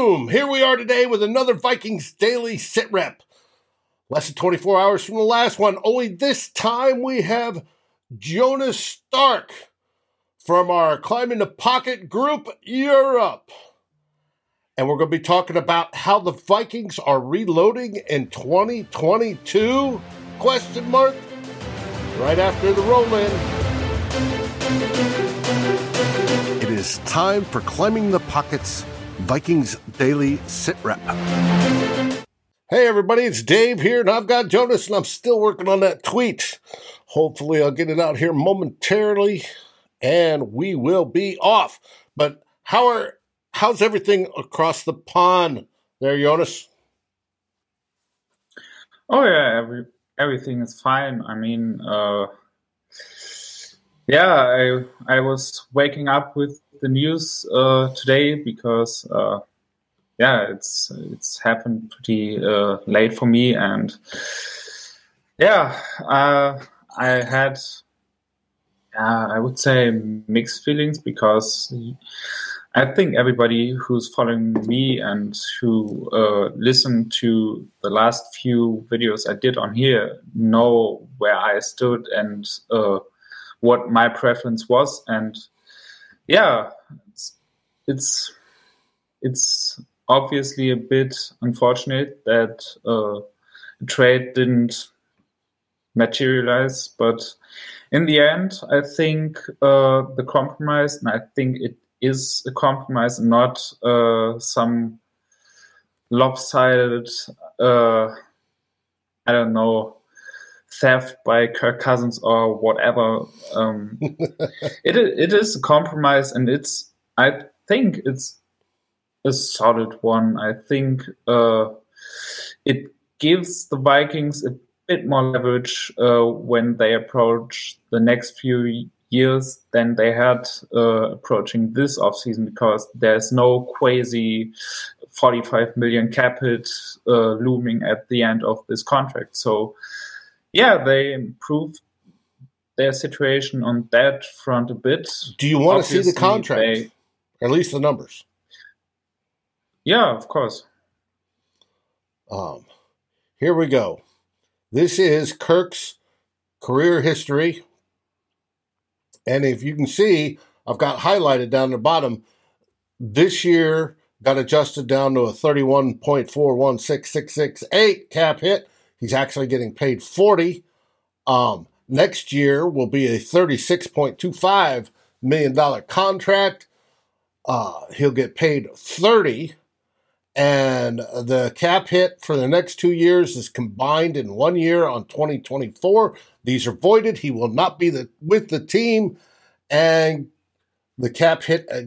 Boom! Here we are today with another Vikings Daily Sit Rep. Less than 24 hours from the last one. Only this time we have Jonas Stark from our Climbing the Pocket group, Europe. And we're going to be talking about how the Vikings are reloading in 2022? Question mark. Right after the roll in. It is time for Climbing the Pockets Vikings Daily Sit Rep. Hey everybody, it's Dave here, and I've got Jonas, and I'm still working on that tweet. Hopefully, I'll get it out here momentarily, and we will be off. But how are how's everything across the pond there, Jonas? Oh yeah, every, everything is fine. I mean, uh, yeah, I I was waking up with the news uh, today because uh, yeah, it's it's happened pretty uh, late for me, and yeah, uh, I had I would say mixed feelings because I think everybody who's following me and who uh, listened to the last few videos I did on here know where I stood and uh, what my preference was. And yeah, it's, it's, it's obviously a bit unfortunate that uh, trade didn't materialize, but in the end, I think uh, the compromise, and I think it is a compromise not uh, some lopsided, uh, I don't know, theft by Kirk Cousins or whatever. Um, it it is a compromise, and it's I think it's a solid one. I think uh, it gives the Vikings a bit more leverage uh, when they approach the next few years than they had uh, approaching this offseason because there's no crazy 45 million cap hit uh, looming at the end of this contract. So, yeah, they improved their situation on that front a bit. Do you want Obviously, to see the contract? They, at least the numbers. Yeah, of course. Um, here we go. This is Kirk's career history and if you can see, I've got highlighted down the bottom. This year got adjusted down to a 31.416668 cap hit. He's actually getting paid 40. Um, next year will be a $36.25 million contract. Uh, he'll get paid 30 and the cap hit for the next two years is combined in one year on 2024. These are voided. He will not be the, with the team, and the cap hit uh,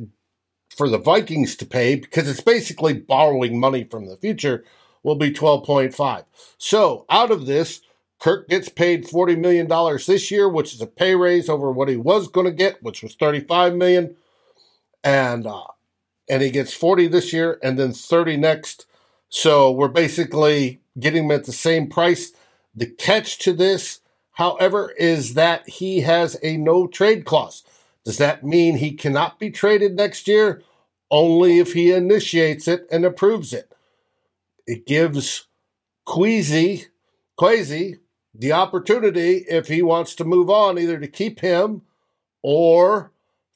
for the Vikings to pay because it's basically borrowing money from the future will be 12.5. So out of this, Kirk gets paid $40 million this year, which is a pay raise over what he was going to get, which was $35 million. And uh, and he gets 40 this year and then 30 next. So we're basically getting him at the same price. The catch to this, however, is that he has a no trade clause. Does that mean he cannot be traded next year? Only if he initiates it and approves it. It gives Kwesi, Kwesi the opportunity, if he wants to move on, either to keep him or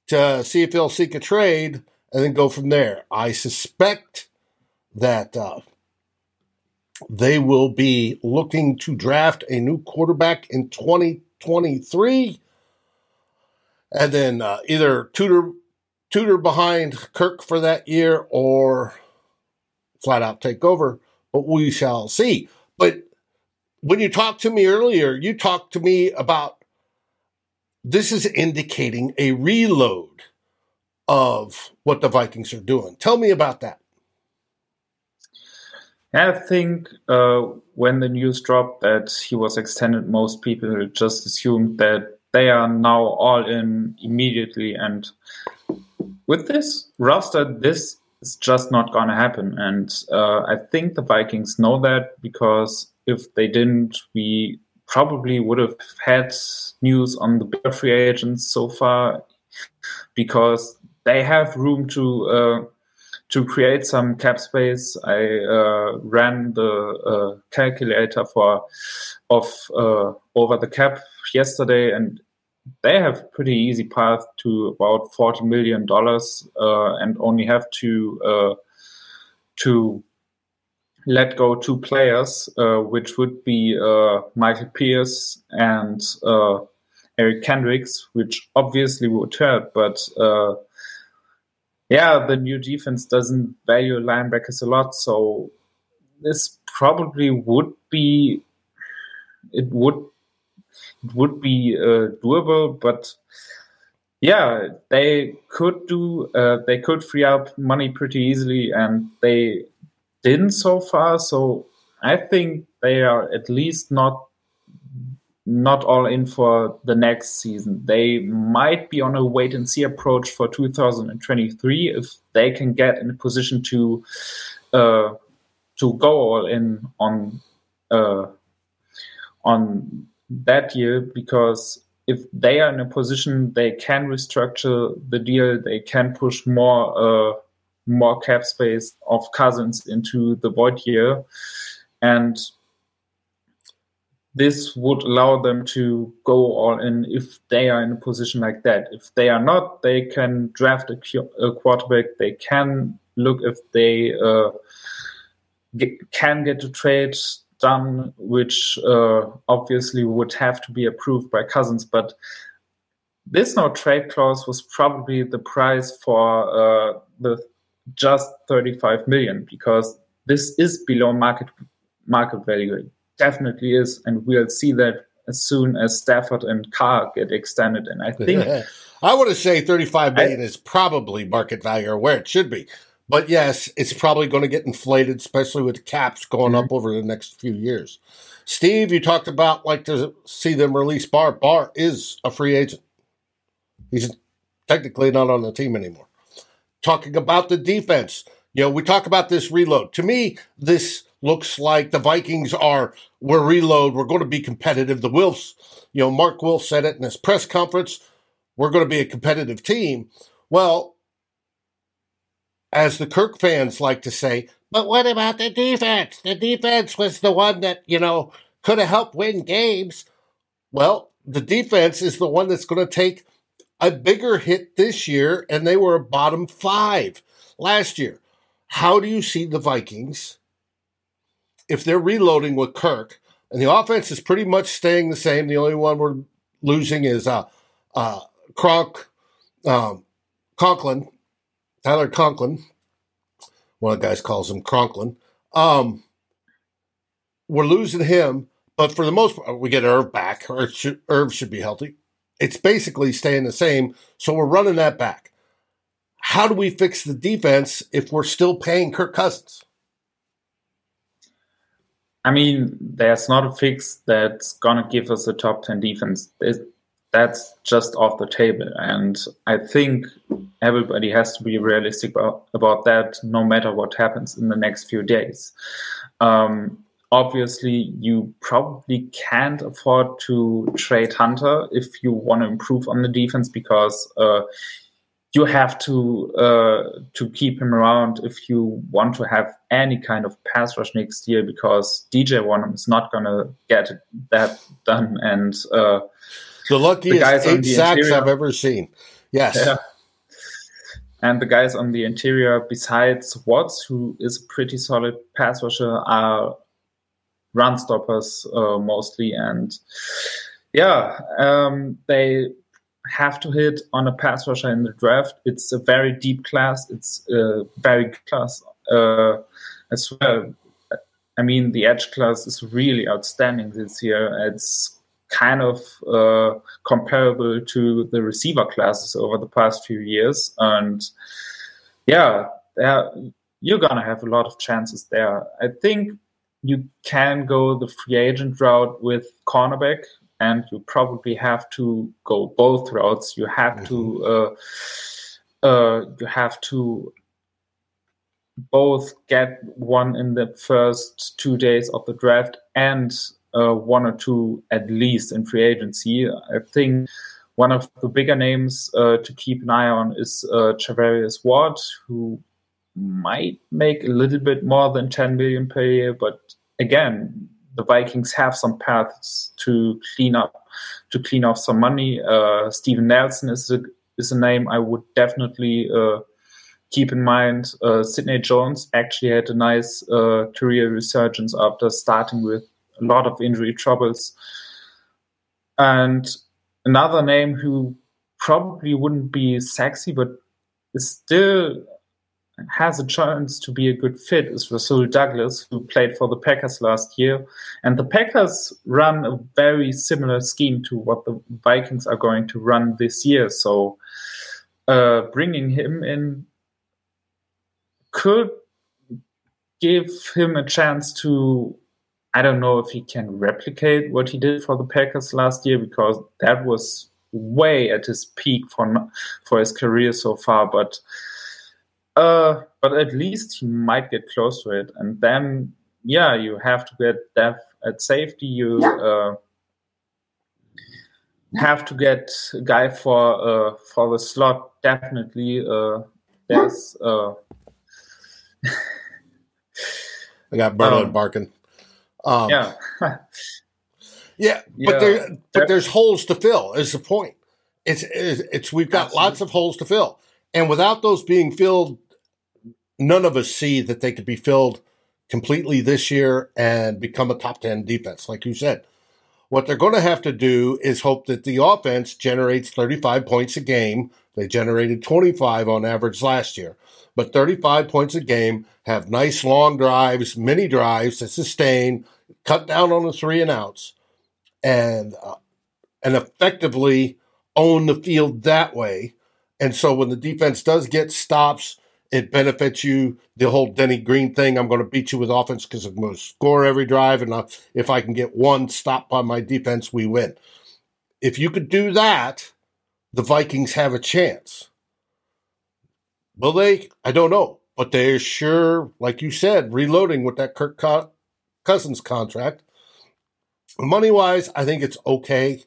to see if he'll seek a trade and then go from there. I suspect that uh, they will be looking to draft a new quarterback in 2023 and then uh, either tutor tutor behind Kirk for that year or flat out take over. But we shall see. But when you talked to me earlier, you talked to me about this is indicating a reload of what the Vikings are doing. Tell me about that. I think uh, when the news dropped that he was extended, most people just assumed that they are now all in immediately. And with this roster, this is just not going to happen. And uh, I think the Vikings know that because if they didn't, we probably would have had news on the free agents so far because they have room to uh, to create some cap space, I uh, ran the uh, calculator for of uh, over the cap yesterday, and they have pretty easy path to about forty million dollars, uh, and only have to uh, to let go two players, uh, which would be Michael Pierce and Eric Kendricks, which obviously would hurt, but yeah, the new defense doesn't value linebackers a lot, so this probably would be it would it would be uh, doable, but yeah, they could do uh, they could free up money pretty easily, and they didn't so far. So I think they are at least not not all in for the next season. They might be on a wait and see approach for 2023 if they can get in a position to uh, to go all in on uh, on that year because if they are in a position they can restructure the deal, they can push more uh, more cap space of Cousins into the void year, and this would allow them to go all in if they are in a position like that. If they are not, they can draft a, a quarterback. They can look if they uh, get, can get a trade done, which uh, obviously would have to be approved by Cousins. But this no trade clause was probably the price for uh, the just 35 million because this is below market market value definitely is, and we'll see that as soon as Stafford and Carr get extended. And I think I want to say 35 million I, is probably market value or where it should be. But yes, it's probably going to get inflated, especially with the caps going mm-hmm. up over the next few years. Steve, you talked about like to see them release Bar. Barr is a free agent. He's technically not on the team anymore. Talking about the defense, you know, we talk about this reload. To me, this looks like the Vikings are we're reload. We're going to be competitive. The Wilfs, you know, Mark Wilf said it in his press conference. We're going to be a competitive team. Well, as the Kirk fans like to say, but what about the defense? The defense was the one that, you know, could have helped win games. Well, the defense is the one that's going to take a bigger hit this year, and they were a bottom five last year. How do you see the Vikings if they're reloading with Kirk and the offense is pretty much staying the same, the only one we're losing is uh, uh, Kronk, um, Conklin, Tyler Conklin. One of the guys calls him Conklin. Um, we're losing him, but for the most part, we get Irv back. Irv should, Irv should be healthy. It's basically staying the same, so we're running that back. How do we fix the defense if we're still paying Kirk Cousins? I mean, there's not a fix that's gonna give us a top ten defense. That's just off the table, and I think everybody has to be realistic about, about that, no matter what happens in the next few days. Um, obviously, you probably can't afford to trade Hunter if you want to improve on the defense because uh, you have to uh, to keep him around if you want to have any kind of pass rush next year because DJ Wonnum is not to get that done. And uh, the luckiest the eight sacks interior, I've ever seen. Yes. Yeah. And the guys on the interior, besides Watts, who is a pretty solid pass rusher, are run stoppers uh, mostly. And yeah, um, they have to hit on a pass rusher in the draft. It's a very deep class. It's a very good class uh, as well. I mean, the edge class is really outstanding this year. It's kind of uh, comparable to the receiver classes over the past few years. And yeah, you're going to have a lot of chances there. I think you can go the free agent route with cornerback and you probably have to go both routes. You have mm-hmm. to uh, uh, you have to both get one in the first two days of the draft and uh, one or two at least in free agency. I think one of the bigger names uh, to keep an eye on is uh, Charvarius Ward, who might make a little bit more than 10 million per year, but again, the Vikings have some paths to clean up, to clean off some money. Uh, Steven Nelson is a is a name I would definitely uh, keep in mind. Uh, Sidney Jones actually had a nice uh, career resurgence after starting with a lot of injury troubles. And another name who probably wouldn't be sexy, but is still has a chance to be a good fit is Rasul Douglas, who played for the Packers last year. And the Packers run a very similar scheme to what the Vikings are going to run this year. So uh, bringing him in could give him a chance to. I don't know if he can replicate what he did for the Packers last year because that was way at his peak for for his career so far. But uh, but at least he might get close to it. And then, yeah, you have to get depth at safety. You uh, have to get a guy for uh, for the slot. Definitely, uh, there's. Uh, I got Bernard um, barking. Um, yeah. yeah, but yeah. there, but there's holes to fill. Is the point? It's, it's, it's we've got Absolutely. lots of holes to fill, and without those being filled none of us see that they could be filled completely this year and become a top 10 defense, like you said. What they're going to have to do is hope that the offense generates 35 points a game. They generated 25 on average last year, but 35 points a game, have nice long drives, mini drives to sustain, cut down on the three and outs, and uh, and effectively own the field that way. And so when the defense does get stops, it benefits you. The whole Denny Green thing, I'm going to beat you with offense because I'm going to score every drive. And if I can get one stop by my defense, we win. If you could do that, the Vikings have a chance. Will they? I don't know. But they're sure, like you said, reloading with that Kirk Cousins contract. Money wise, I think it's okay.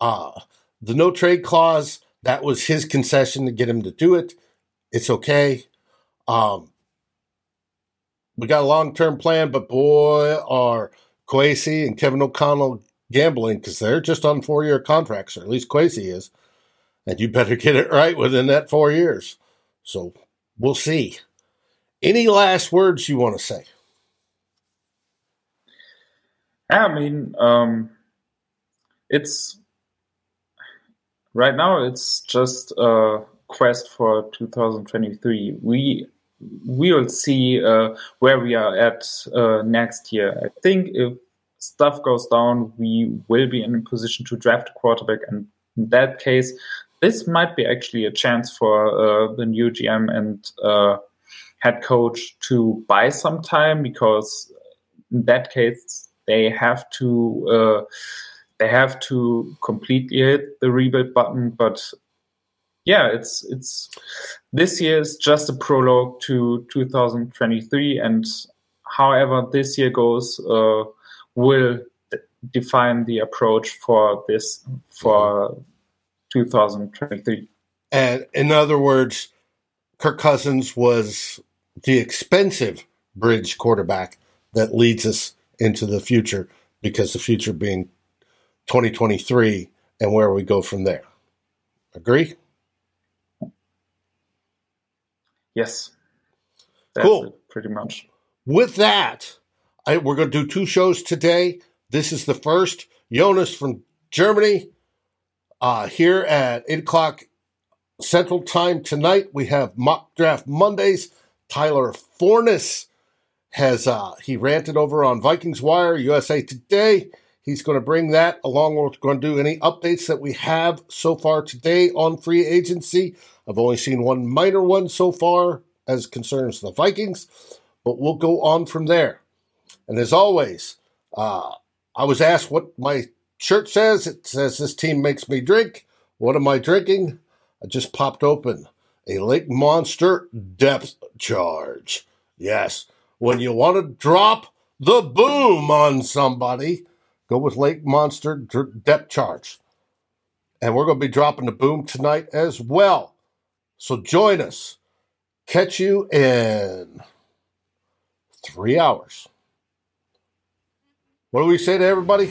Uh, the no trade clause, that was his concession to get him to do it. It's okay. Um, we got a long term plan, but boy, are Kwesi and Kevin O'Connell gambling because they're just on four year contracts, or at least Kwesi is. And you better get it right within that four years. So we'll see. Any last words you want to say? I mean, um, it's right now. It's just a quest for 2023. We we will see uh, where we are at uh, next year. I think if stuff goes down, we will be in a position to draft a quarterback, and in that case, this might be actually a chance for uh, the new GM and uh, head coach to buy some time because in that case they have to uh, they have to completely hit the rebuild button, but yeah, it's it's this year is just a prologue to 2023, and however this year goes uh, will define the approach for this for 2023. And in other words, Kirk Cousins was the expensive bridge quarterback that leads us into the future because the future being 2023 and where we go from there. Agree? Yes. That's cool. pretty much. With that, I, we're going to do two shows today. This is the first. Jonas from Germany uh, here at 8 o'clock Central Time tonight. We have Mock Draft Mondays. Tyler Forness has uh, he ranted over on Vikings Wire USA Today. He's going to bring that along with going to do any updates that we have so far today on free agency. I've only seen one minor one so far as concerns the Vikings, but we'll go on from there. And as always, uh, I was asked what my shirt says. It says, This team makes me drink. What am I drinking? I just popped open a Lake Monster depth charge. Yes, when you want to drop the boom on somebody, go with Lake Monster depth charge. And we're going to be dropping the boom tonight as well. So join us. catch you in three hours. What do we say to everybody?